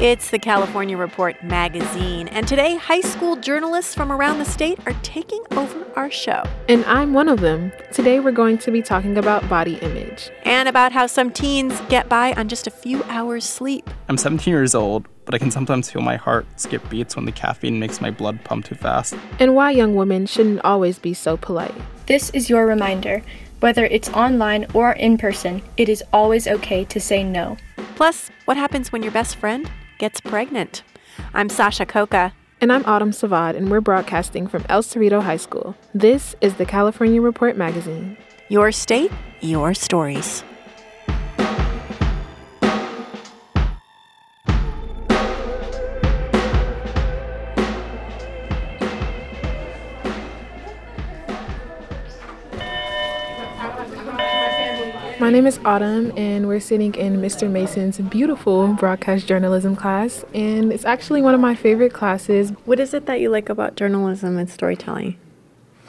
It's the California Report magazine, and today high school journalists from around the state are taking over our show. And I'm one of them. Today we're going to be talking about body image and about how some teens get by on just a few hours sleep. I'm 17 years old, but I can sometimes feel my heart skip beats when the caffeine makes my blood pump too fast. And why young women shouldn't always be so polite. This is your reminder. Whether it's online or in person, it is always okay to say no. Plus, what happens when your best friend gets pregnant. I'm Sasha Coca. And I'm Autumn Savad, and we're broadcasting from El Cerrito High School. This is the California Report magazine. Your state, your stories. My name is Autumn, and we're sitting in Mr. Mason's beautiful broadcast journalism class, and it's actually one of my favorite classes. What is it that you like about journalism and storytelling?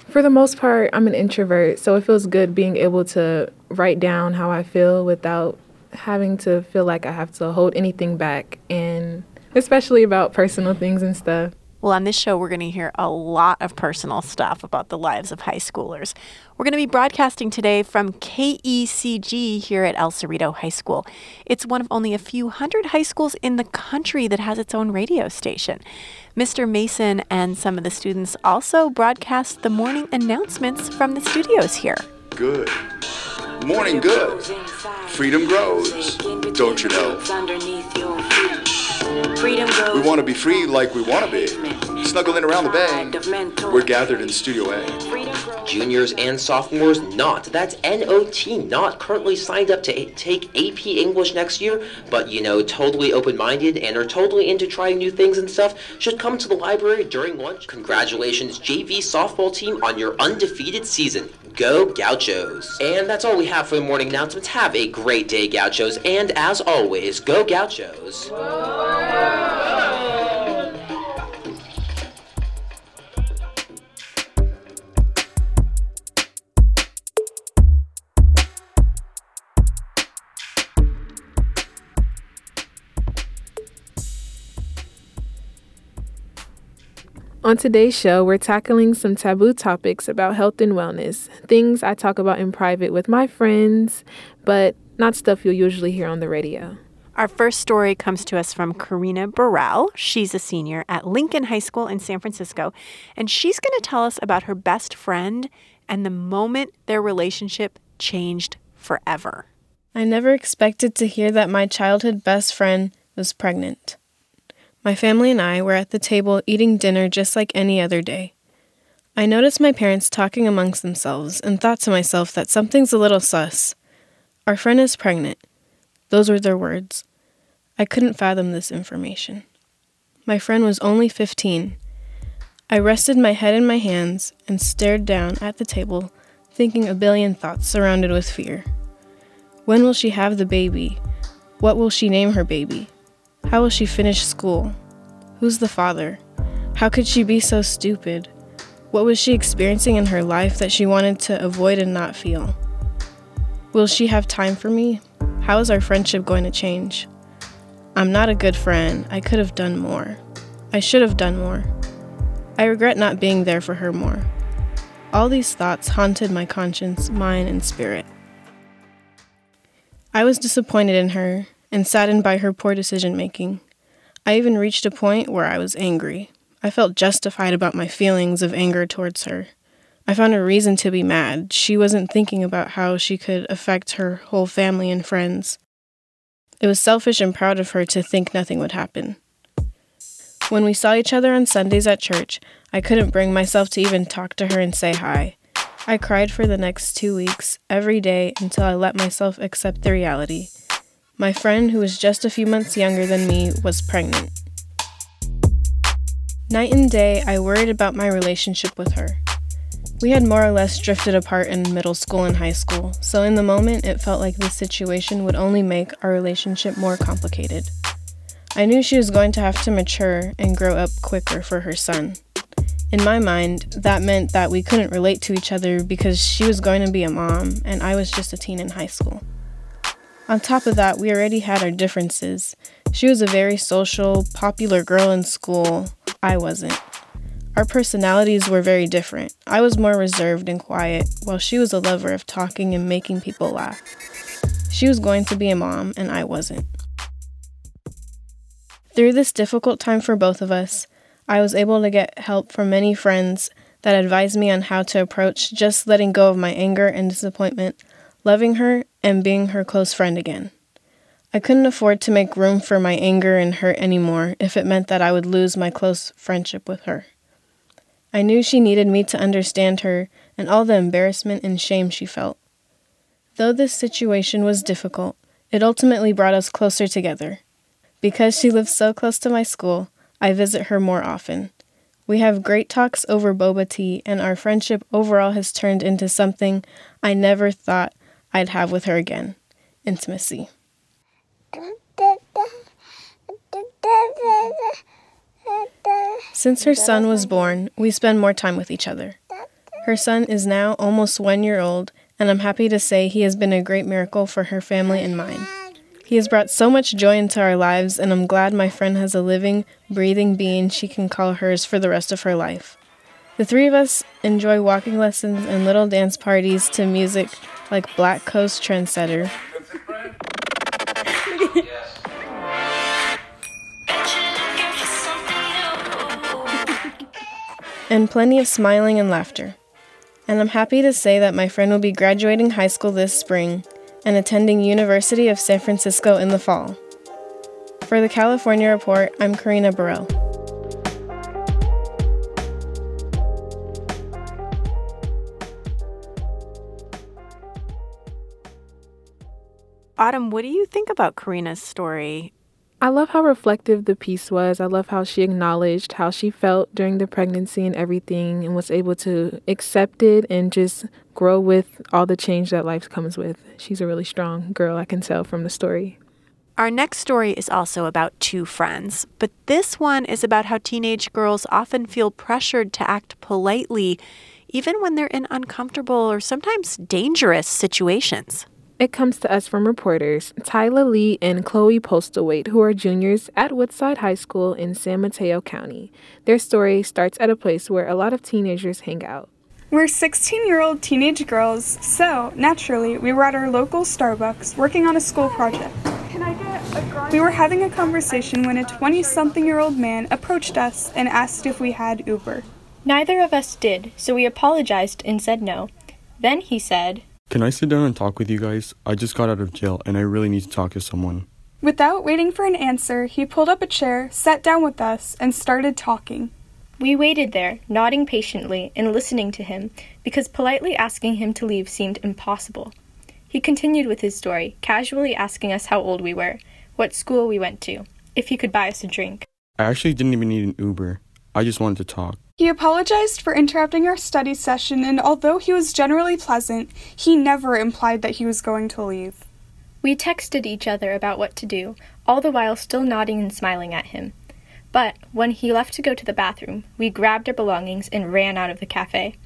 For the most part, I'm an introvert, so it feels good being able to write down how I feel without having to feel like I have to hold anything back, and especially about personal things and stuff. Well, on this show, we're going to hear a lot of personal stuff about the lives of high schoolers. We're going to be broadcasting today from KECG here at El Cerrito High School. It's one of only a few hundred high schools in the country that has its own radio station. Mr. Mason and some of the students also broadcast the morning announcements from the studios here. Good. Morning good. Freedom grows. Don't you know? We want to be free like we want to be. Snuggling around the bay. We're gathered in Studio A. Juniors and sophomores not. That's NOT, not currently signed up to take AP English next year, but you know, totally open minded and are totally into trying new things and stuff, should come to the library during lunch. Congratulations, JV softball team, on your undefeated season. Go Gauchos. And that's all we have for the morning announcements. Have a great day, Gauchos. And as always, go Gauchos. On today's show, we're tackling some taboo topics about health and wellness, things I talk about in private with my friends, but not stuff you'll usually hear on the radio. Our first story comes to us from Karina Burrell. She's a senior at Lincoln High School in San Francisco, and she's going to tell us about her best friend and the moment their relationship changed forever. I never expected to hear that my childhood best friend was pregnant. My family and I were at the table eating dinner just like any other day. I noticed my parents talking amongst themselves and thought to myself that something's a little sus. Our friend is pregnant. Those were their words. I couldn't fathom this information. My friend was only 15. I rested my head in my hands and stared down at the table, thinking a billion thoughts surrounded with fear. When will she have the baby? What will she name her baby? How will she finish school? Who's the father? How could she be so stupid? What was she experiencing in her life that she wanted to avoid and not feel? Will she have time for me? How is our friendship going to change? I'm not a good friend. I could have done more. I should have done more. I regret not being there for her more. All these thoughts haunted my conscience, mind, and spirit. I was disappointed in her and saddened by her poor decision making. I even reached a point where I was angry. I felt justified about my feelings of anger towards her. I found a reason to be mad. She wasn't thinking about how she could affect her whole family and friends. It was selfish and proud of her to think nothing would happen. When we saw each other on Sundays at church, I couldn't bring myself to even talk to her and say hi. I cried for the next two weeks, every day, until I let myself accept the reality. My friend, who was just a few months younger than me, was pregnant. Night and day, I worried about my relationship with her. We had more or less drifted apart in middle school and high school, so in the moment, it felt like this situation would only make our relationship more complicated. I knew she was going to have to mature and grow up quicker for her son. In my mind, that meant that we couldn't relate to each other because she was going to be a mom and I was just a teen in high school. On top of that, we already had our differences. She was a very social, popular girl in school, I wasn't. Our personalities were very different. I was more reserved and quiet, while she was a lover of talking and making people laugh. She was going to be a mom, and I wasn't. Through this difficult time for both of us, I was able to get help from many friends that advised me on how to approach just letting go of my anger and disappointment, loving her, and being her close friend again. I couldn't afford to make room for my anger and hurt anymore if it meant that I would lose my close friendship with her. I knew she needed me to understand her and all the embarrassment and shame she felt. Though this situation was difficult, it ultimately brought us closer together. Because she lives so close to my school, I visit her more often. We have great talks over boba tea, and our friendship overall has turned into something I never thought I'd have with her again intimacy. Since her son was born, we spend more time with each other. Her son is now almost one year old, and I'm happy to say he has been a great miracle for her family and mine. He has brought so much joy into our lives, and I'm glad my friend has a living, breathing being she can call hers for the rest of her life. The three of us enjoy walking lessons and little dance parties to music like Black Coast Trendsetter. and plenty of smiling and laughter. And I'm happy to say that my friend will be graduating high school this spring and attending University of San Francisco in the fall. For the California Report, I'm Karina Burrell. Autumn, what do you think about Karina's story? I love how reflective the piece was. I love how she acknowledged how she felt during the pregnancy and everything and was able to accept it and just grow with all the change that life comes with. She's a really strong girl, I can tell from the story. Our next story is also about two friends, but this one is about how teenage girls often feel pressured to act politely, even when they're in uncomfortable or sometimes dangerous situations. It comes to us from reporters Tyla Lee and Chloe Postlethwaite, who are juniors at Woodside High School in San Mateo County. Their story starts at a place where a lot of teenagers hang out. We're 16 year old teenage girls, so naturally, we were at our local Starbucks working on a school project. We were having a conversation when a 20 something year old man approached us and asked if we had Uber. Neither of us did, so we apologized and said no. Then he said, can I sit down and talk with you guys? I just got out of jail and I really need to talk to someone. Without waiting for an answer, he pulled up a chair, sat down with us, and started talking. We waited there, nodding patiently and listening to him, because politely asking him to leave seemed impossible. He continued with his story, casually asking us how old we were, what school we went to, if he could buy us a drink. I actually didn't even need an Uber. I just wanted to talk. He apologized for interrupting our study session, and although he was generally pleasant, he never implied that he was going to leave. We texted each other about what to do, all the while still nodding and smiling at him. But when he left to go to the bathroom, we grabbed our belongings and ran out of the cafe.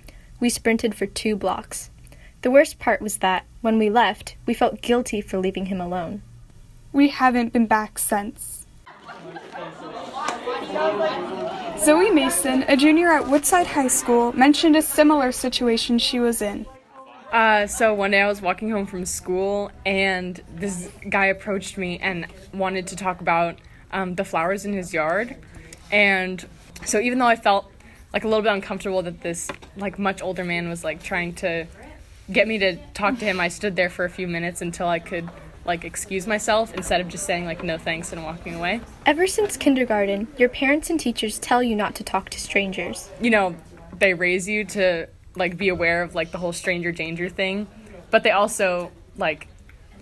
We sprinted for two blocks. The worst part was that, when we left, we felt guilty for leaving him alone. We haven't been back since. Zoe Mason, a junior at Woodside High School, mentioned a similar situation she was in. Uh, so one day I was walking home from school, and this guy approached me and wanted to talk about um, the flowers in his yard. And so even though I felt like a little bit uncomfortable that this like much older man was like trying to get me to talk to him, I stood there for a few minutes until I could like excuse myself instead of just saying like no thanks and walking away. Ever since kindergarten, your parents and teachers tell you not to talk to strangers. You know, they raise you to like be aware of like the whole stranger danger thing, but they also like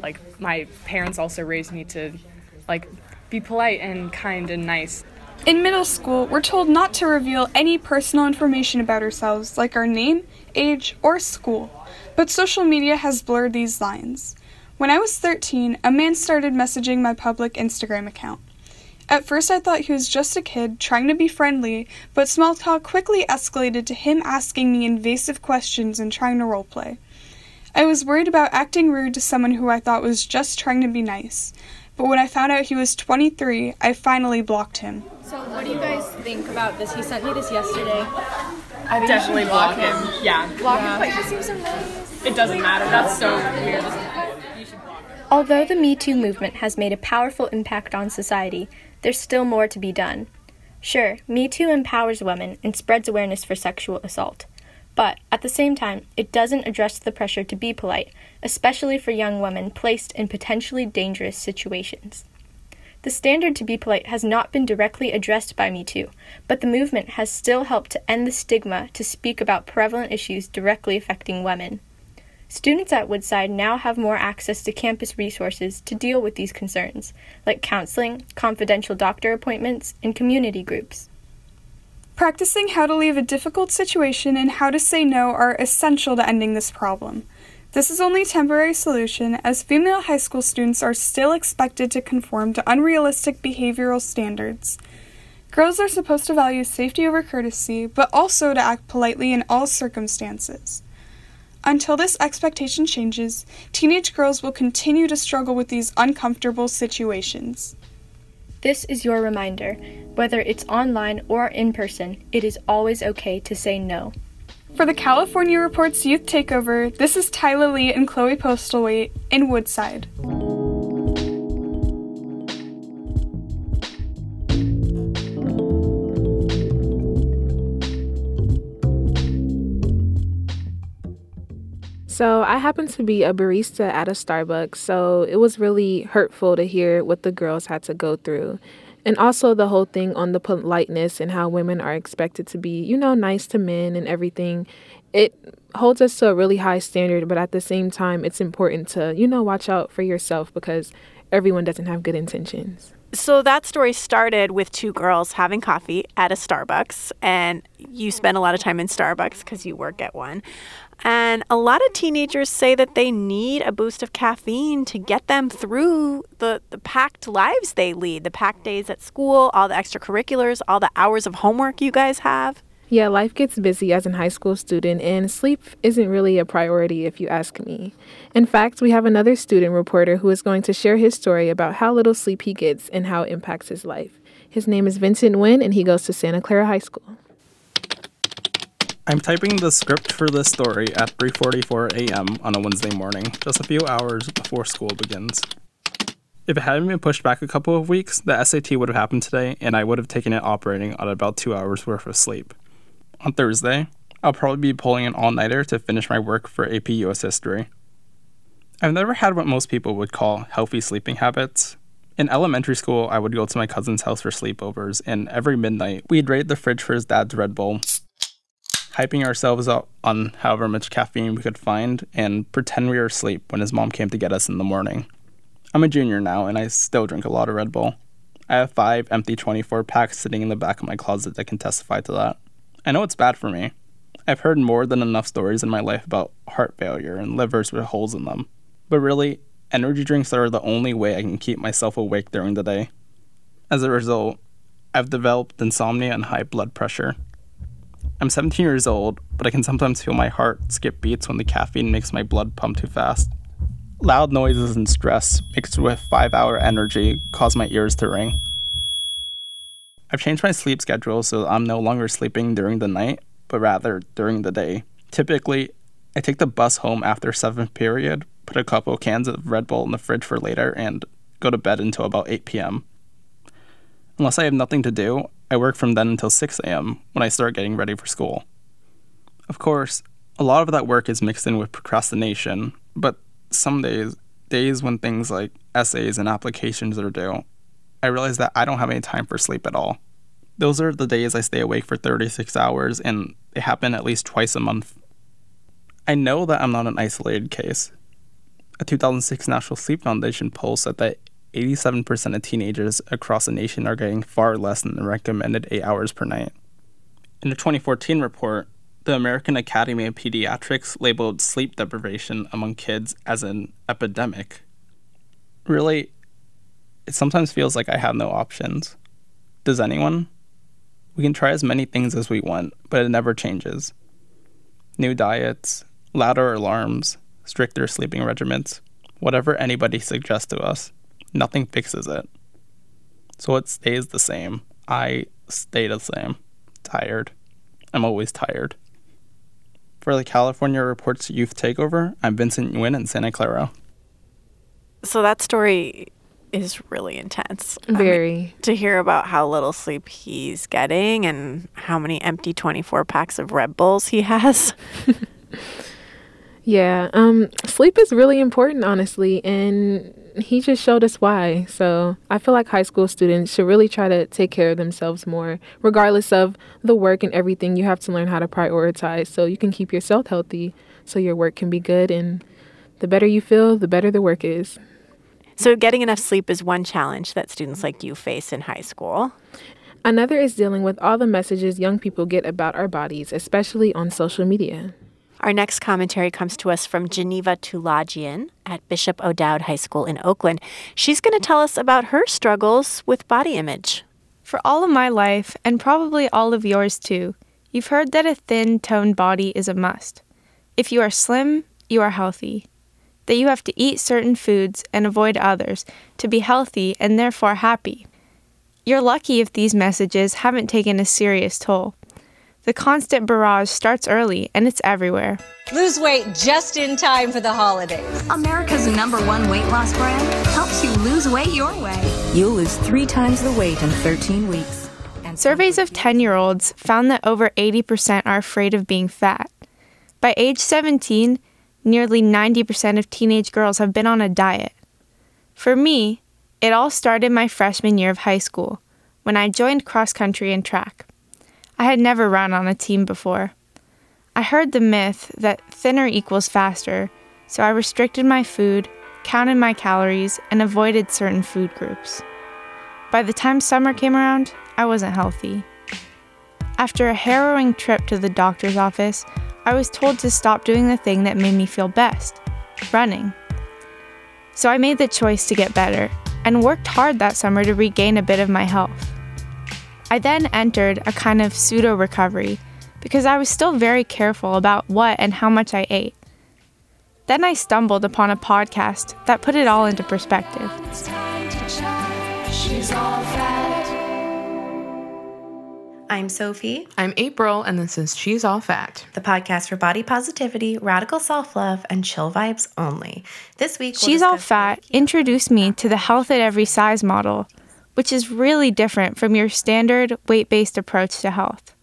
like my parents also raised me to like be polite and kind and nice. In middle school, we're told not to reveal any personal information about ourselves, like our name, age, or school. But social media has blurred these lines. When I was 13, a man started messaging my public Instagram account. At first, I thought he was just a kid trying to be friendly, but small talk quickly escalated to him asking me invasive questions and trying to roleplay. I was worried about acting rude to someone who I thought was just trying to be nice, but when I found out he was 23, I finally blocked him. So, what do you guys think about this? He sent me this yesterday. I definitely block him. Yeah. Block yeah. him, but he seems so nice. It doesn't matter. That's so weird. Although the Me Too movement has made a powerful impact on society, there's still more to be done. Sure, Me Too empowers women and spreads awareness for sexual assault. But at the same time, it doesn't address the pressure to be polite, especially for young women placed in potentially dangerous situations. The standard to be polite has not been directly addressed by Me Too, but the movement has still helped to end the stigma to speak about prevalent issues directly affecting women. Students at Woodside now have more access to campus resources to deal with these concerns, like counseling, confidential doctor appointments, and community groups. Practicing how to leave a difficult situation and how to say no are essential to ending this problem. This is only a temporary solution, as female high school students are still expected to conform to unrealistic behavioral standards. Girls are supposed to value safety over courtesy, but also to act politely in all circumstances. Until this expectation changes, teenage girls will continue to struggle with these uncomfortable situations. This is your reminder. Whether it's online or in person, it is always okay to say no. For the California Reports Youth Takeover, this is Tyler Lee and Chloe Postlethwaite in Woodside. So, I happen to be a barista at a Starbucks, so it was really hurtful to hear what the girls had to go through. And also the whole thing on the politeness and how women are expected to be, you know, nice to men and everything. It holds us to a really high standard, but at the same time, it's important to, you know, watch out for yourself because everyone doesn't have good intentions. So that story started with two girls having coffee at a Starbucks, and you spend a lot of time in Starbucks because you work at one. And a lot of teenagers say that they need a boost of caffeine to get them through the, the packed lives they lead, the packed days at school, all the extracurriculars, all the hours of homework you guys have. Yeah, life gets busy as a high school student, and sleep isn't really a priority if you ask me. In fact, we have another student reporter who is going to share his story about how little sleep he gets and how it impacts his life. His name is Vincent Nguyen, and he goes to Santa Clara High School. I'm typing the script for this story at 3:44 a.m. on a Wednesday morning, just a few hours before school begins. If it hadn't been pushed back a couple of weeks, the SAT would have happened today and I would have taken it operating on about 2 hours worth of sleep. On Thursday, I'll probably be pulling an all-nighter to finish my work for AP US History. I've never had what most people would call healthy sleeping habits. In elementary school, I would go to my cousin's house for sleepovers, and every midnight, we'd raid the fridge for his dad's Red Bull hyping ourselves up on however much caffeine we could find and pretend we were asleep when his mom came to get us in the morning. I'm a junior now and I still drink a lot of Red Bull. I have five empty 24 packs sitting in the back of my closet that can testify to that. I know it's bad for me. I've heard more than enough stories in my life about heart failure and livers with holes in them. But really, energy drinks are the only way I can keep myself awake during the day. As a result, I've developed insomnia and high blood pressure. I'm 17 years old, but I can sometimes feel my heart skip beats when the caffeine makes my blood pump too fast. Loud noises and stress, mixed with 5 hour energy, cause my ears to ring. I've changed my sleep schedule so I'm no longer sleeping during the night, but rather during the day. Typically, I take the bus home after 7th period, put a couple cans of Red Bull in the fridge for later, and go to bed until about 8 p.m. Unless I have nothing to do, I work from then until 6 a.m. when I start getting ready for school. Of course, a lot of that work is mixed in with procrastination, but some days, days when things like essays and applications are due, I realize that I don't have any time for sleep at all. Those are the days I stay awake for 36 hours, and they happen at least twice a month. I know that I'm not an isolated case. A 2006 National Sleep Foundation poll said that 87% of teenagers across the nation are getting far less than the recommended 8 hours per night. In a 2014 report, the American Academy of Pediatrics labeled sleep deprivation among kids as an epidemic. Really, it sometimes feels like I have no options. Does anyone? We can try as many things as we want, but it never changes. New diets, louder alarms, stricter sleeping regimens, whatever anybody suggests to us, nothing fixes it. So it stays the same. I stay the same. Tired. I'm always tired. For the California Reports Youth Takeover, I'm Vincent Nguyen in Santa Clara. So that story is really intense. Very. I mean, to hear about how little sleep he's getting and how many empty 24 packs of Red Bulls he has. yeah, um sleep is really important honestly and he just showed us why. So, I feel like high school students should really try to take care of themselves more regardless of the work and everything. You have to learn how to prioritize so you can keep yourself healthy so your work can be good and the better you feel, the better the work is. So, getting enough sleep is one challenge that students like you face in high school. Another is dealing with all the messages young people get about our bodies, especially on social media. Our next commentary comes to us from Geneva Tulajian at Bishop O'Dowd High School in Oakland. She's going to tell us about her struggles with body image. For all of my life, and probably all of yours too, you've heard that a thin, toned body is a must. If you are slim, you are healthy that you have to eat certain foods and avoid others to be healthy and therefore happy. You're lucky if these messages haven't taken a serious toll. The constant barrage starts early and it's everywhere. Lose weight just in time for the holidays. America's number one weight loss brand helps you lose weight your way. You'll lose three times the weight in 13 weeks. And Surveys of 10 year olds found that over 80% are afraid of being fat. By age 17, nearly 90% of teenage girls have been on a diet. For me, it all started my freshman year of high school when I joined cross country and track. I had never run on a team before. I heard the myth that thinner equals faster, so I restricted my food, counted my calories, and avoided certain food groups. By the time summer came around, I wasn't healthy. After a harrowing trip to the doctor's office, I was told to stop doing the thing that made me feel best running. So I made the choice to get better and worked hard that summer to regain a bit of my health. I then entered a kind of pseudo recovery because I was still very careful about what and how much I ate. Then I stumbled upon a podcast that put it all into perspective. I'm Sophie. I'm April, and this is She's All Fat, the podcast for body positivity, radical self love, and chill vibes only. This week, we'll She's All Fat introduced me to the health at every size model, which is really different from your standard weight based approach to health.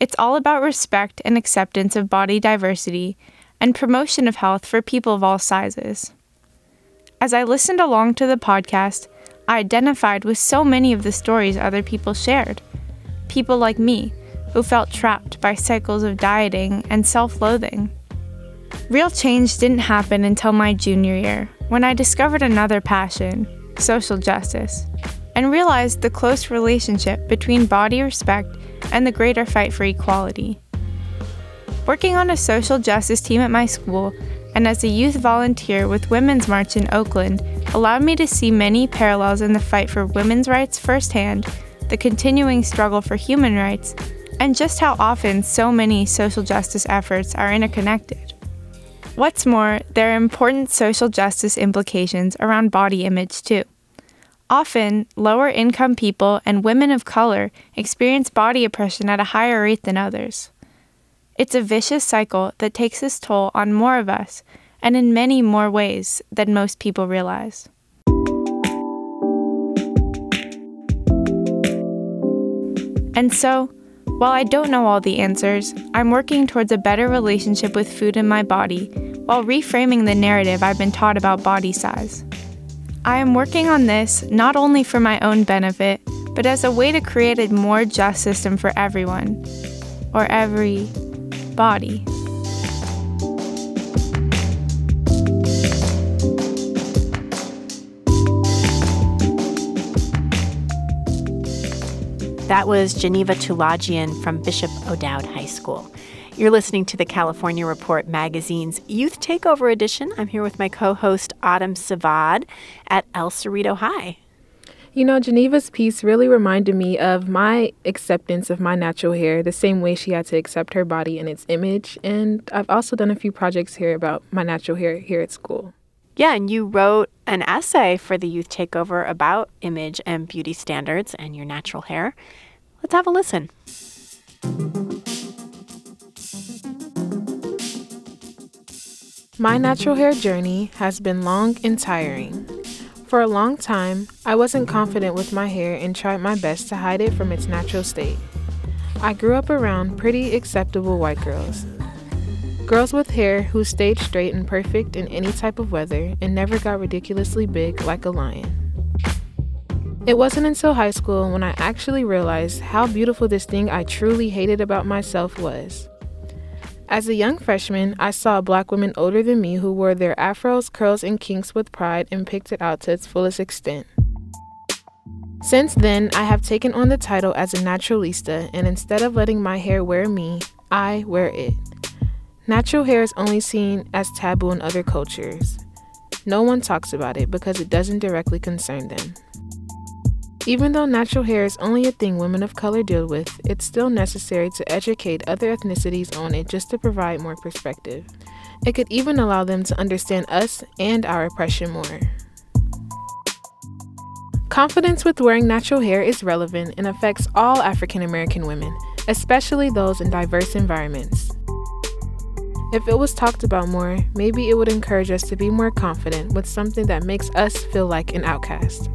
It's all about respect and acceptance of body diversity and promotion of health for people of all sizes. As I listened along to the podcast, I identified with so many of the stories other people shared people like me who felt trapped by cycles of dieting and self loathing. Real change didn't happen until my junior year when I discovered another passion, social justice, and realized the close relationship between body respect and the greater fight for equality. Working on a social justice team at my school and as a youth volunteer with Women's March in Oakland, allowed me to see many parallels in the fight for women's rights firsthand, the continuing struggle for human rights, and just how often so many social justice efforts are interconnected. What's more, there are important social justice implications around body image, too. Often, lower income people and women of color experience body oppression at a higher rate than others. It's a vicious cycle that takes its toll on more of us, and in many more ways than most people realize. And so, while I don't know all the answers, I'm working towards a better relationship with food in my body while reframing the narrative I've been taught about body size. I am working on this not only for my own benefit, but as a way to create a more just system for everyone, or every body. That was Geneva Tulajian from Bishop O'Dowd High School. You're listening to the California Report magazine's Youth Takeover Edition. I'm here with my co host, Autumn Savad at El Cerrito High. You know, Geneva's piece really reminded me of my acceptance of my natural hair, the same way she had to accept her body and its image. And I've also done a few projects here about my natural hair here at school. Yeah, and you wrote an essay for the Youth Takeover about image and beauty standards and your natural hair. Let's have a listen. My natural hair journey has been long and tiring. For a long time, I wasn't confident with my hair and tried my best to hide it from its natural state. I grew up around pretty acceptable white girls, Girls with hair who stayed straight and perfect in any type of weather and never got ridiculously big like a lion. It wasn't until high school when I actually realized how beautiful this thing I truly hated about myself was. As a young freshman, I saw black women older than me who wore their afros, curls, and kinks with pride and picked it out to its fullest extent. Since then, I have taken on the title as a naturalista, and instead of letting my hair wear me, I wear it. Natural hair is only seen as taboo in other cultures. No one talks about it because it doesn't directly concern them. Even though natural hair is only a thing women of color deal with, it's still necessary to educate other ethnicities on it just to provide more perspective. It could even allow them to understand us and our oppression more. Confidence with wearing natural hair is relevant and affects all African American women, especially those in diverse environments. If it was talked about more, maybe it would encourage us to be more confident with something that makes us feel like an outcast.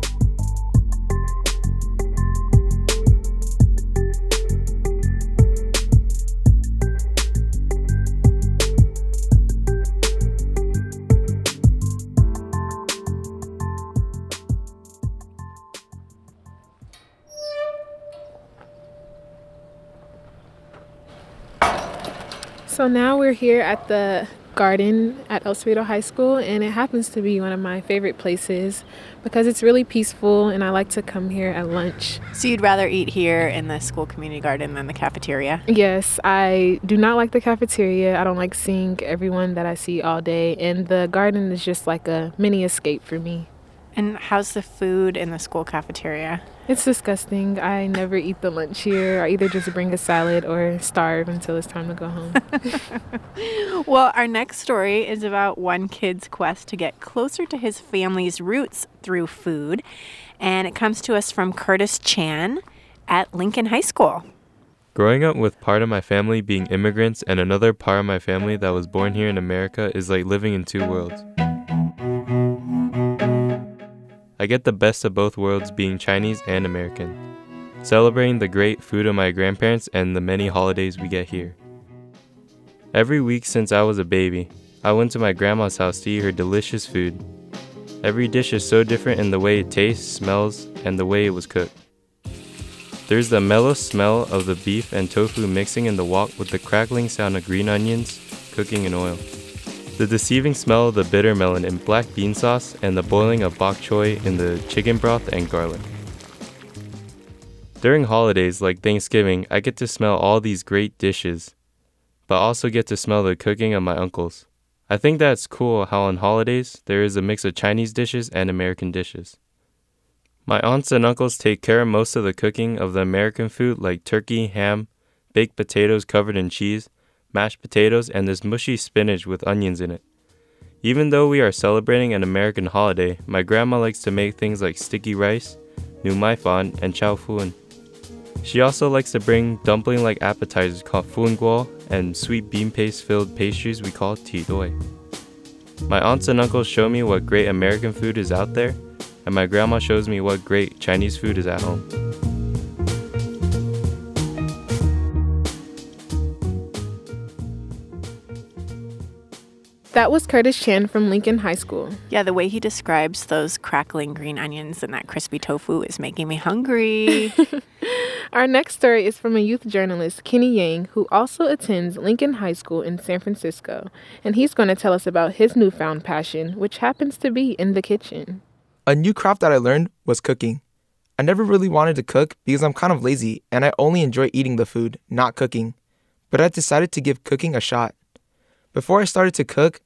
So now we're here at the garden at El Cerrito High School, and it happens to be one of my favorite places because it's really peaceful, and I like to come here at lunch. So you'd rather eat here in the school community garden than the cafeteria? Yes, I do not like the cafeteria. I don't like seeing everyone that I see all day, and the garden is just like a mini escape for me. And how's the food in the school cafeteria? It's disgusting. I never eat the lunch here. I either just bring a salad or starve until it's time to go home. well, our next story is about one kid's quest to get closer to his family's roots through food. And it comes to us from Curtis Chan at Lincoln High School. Growing up with part of my family being immigrants and another part of my family that was born here in America is like living in two worlds. I get the best of both worlds being Chinese and American, celebrating the great food of my grandparents and the many holidays we get here. Every week since I was a baby, I went to my grandma's house to eat her delicious food. Every dish is so different in the way it tastes, smells, and the way it was cooked. There's the mellow smell of the beef and tofu mixing in the wok with the crackling sound of green onions cooking in oil the deceiving smell of the bitter melon in black bean sauce, and the boiling of bok choy in the chicken broth and garlic. During holidays like Thanksgiving, I get to smell all these great dishes, but also get to smell the cooking of my uncles. I think that's cool how on holidays there is a mix of Chinese dishes and American dishes. My aunts and uncles take care of most of the cooking of the American food like turkey, ham, baked potatoes covered in cheese, mashed potatoes, and this mushy spinach with onions in it. Even though we are celebrating an American holiday, my grandma likes to make things like sticky rice, nu mai fan, and chow fun. She also likes to bring dumpling like appetizers called fuan guo and sweet bean paste filled pastries we call ti doi. My aunts and uncles show me what great American food is out there, and my grandma shows me what great Chinese food is at home. That was Curtis Chan from Lincoln High School. Yeah, the way he describes those crackling green onions and that crispy tofu is making me hungry. Our next story is from a youth journalist, Kenny Yang, who also attends Lincoln High School in San Francisco. And he's going to tell us about his newfound passion, which happens to be in the kitchen. A new craft that I learned was cooking. I never really wanted to cook because I'm kind of lazy and I only enjoy eating the food, not cooking. But I decided to give cooking a shot. Before I started to cook,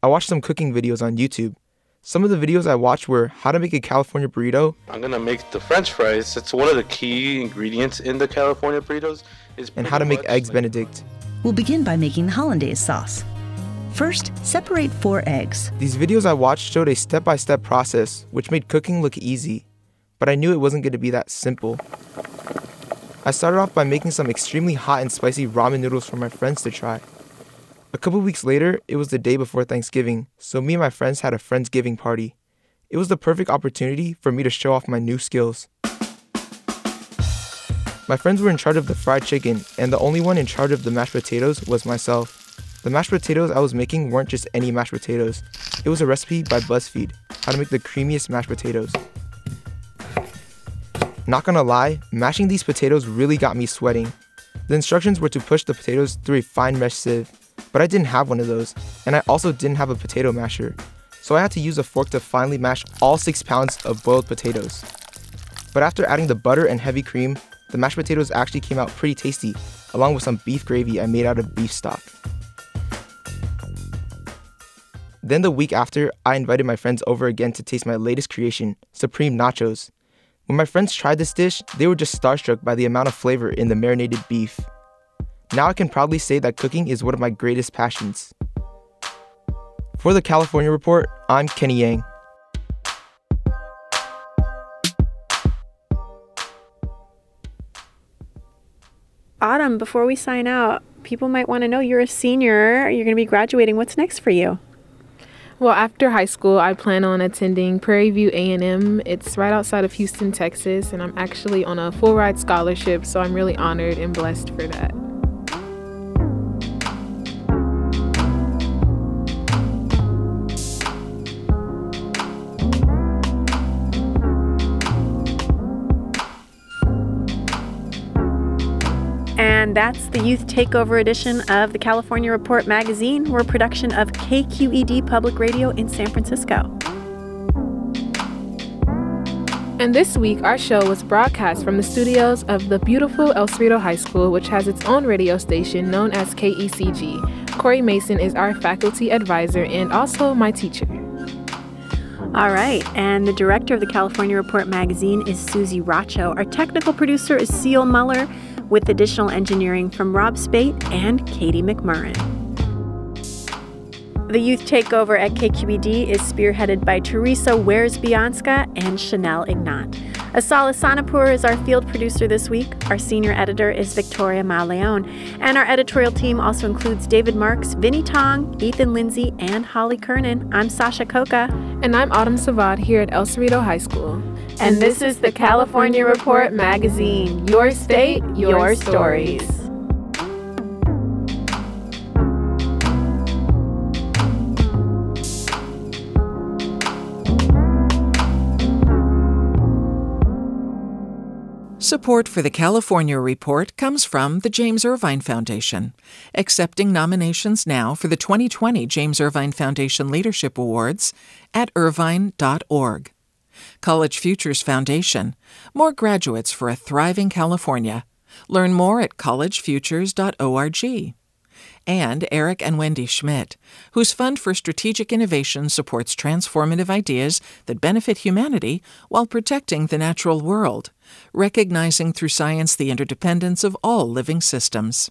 I watched some cooking videos on YouTube. Some of the videos I watched were how to make a California burrito, I'm gonna make the French fries. It's one of the key ingredients in the California burritos. Is and how to make eggs Benedict. We'll begin by making the hollandaise sauce. First, separate four eggs. These videos I watched showed a step by step process, which made cooking look easy. But I knew it wasn't going to be that simple. I started off by making some extremely hot and spicy ramen noodles for my friends to try. A couple weeks later, it was the day before Thanksgiving, so me and my friends had a Friendsgiving party. It was the perfect opportunity for me to show off my new skills. My friends were in charge of the fried chicken, and the only one in charge of the mashed potatoes was myself. The mashed potatoes I was making weren't just any mashed potatoes, it was a recipe by BuzzFeed how to make the creamiest mashed potatoes. Not gonna lie, mashing these potatoes really got me sweating. The instructions were to push the potatoes through a fine mesh sieve, but I didn't have one of those, and I also didn't have a potato masher, so I had to use a fork to finally mash all 6 pounds of boiled potatoes. But after adding the butter and heavy cream, the mashed potatoes actually came out pretty tasty, along with some beef gravy I made out of beef stock. Then the week after, I invited my friends over again to taste my latest creation, Supreme Nachos. When my friends tried this dish, they were just starstruck by the amount of flavor in the marinated beef. Now I can proudly say that cooking is one of my greatest passions. For the California Report, I'm Kenny Yang. Autumn, before we sign out, people might want to know you're a senior, you're going to be graduating. What's next for you? Well, after high school, I plan on attending Prairie View A&M. It's right outside of Houston, Texas, and I'm actually on a full ride scholarship, so I'm really honored and blessed for that. That's the Youth Takeover edition of the California Report magazine. We're a production of KQED Public Radio in San Francisco. And this week, our show was broadcast from the studios of the beautiful El Cerrito High School, which has its own radio station known as KECG. Corey Mason is our faculty advisor and also my teacher. All right, and the director of the California Report magazine is Susie Racho. Our technical producer is Seal Muller, with additional engineering from Rob Spate and Katie McMurrin. The Youth Takeover at KQED is spearheaded by Teresa Wears-Bianska and Chanel Ignat. Asala Sanapur is our field producer this week. Our senior editor is Victoria Mauleon. And our editorial team also includes David Marks, Vinnee Tong, Ethan Lindsey, and Holly Kernan. I'm Sasha Coca. And I'm Autumn Savad here at El Cerrito High School. And this is the California Report magazine. Your state, your stories. Support for the California Report comes from the James Irvine Foundation, accepting nominations now for the 2020 James Irvine Foundation Leadership Awards at irvine.org. College Futures Foundation, more graduates for a thriving California. Learn more at collegefutures.org. and Eric and Wendy Schmidt, whose Fund for Strategic Innovation supports transformative ideas that benefit humanity while protecting the natural world, recognizing through science the interdependence of all living systems.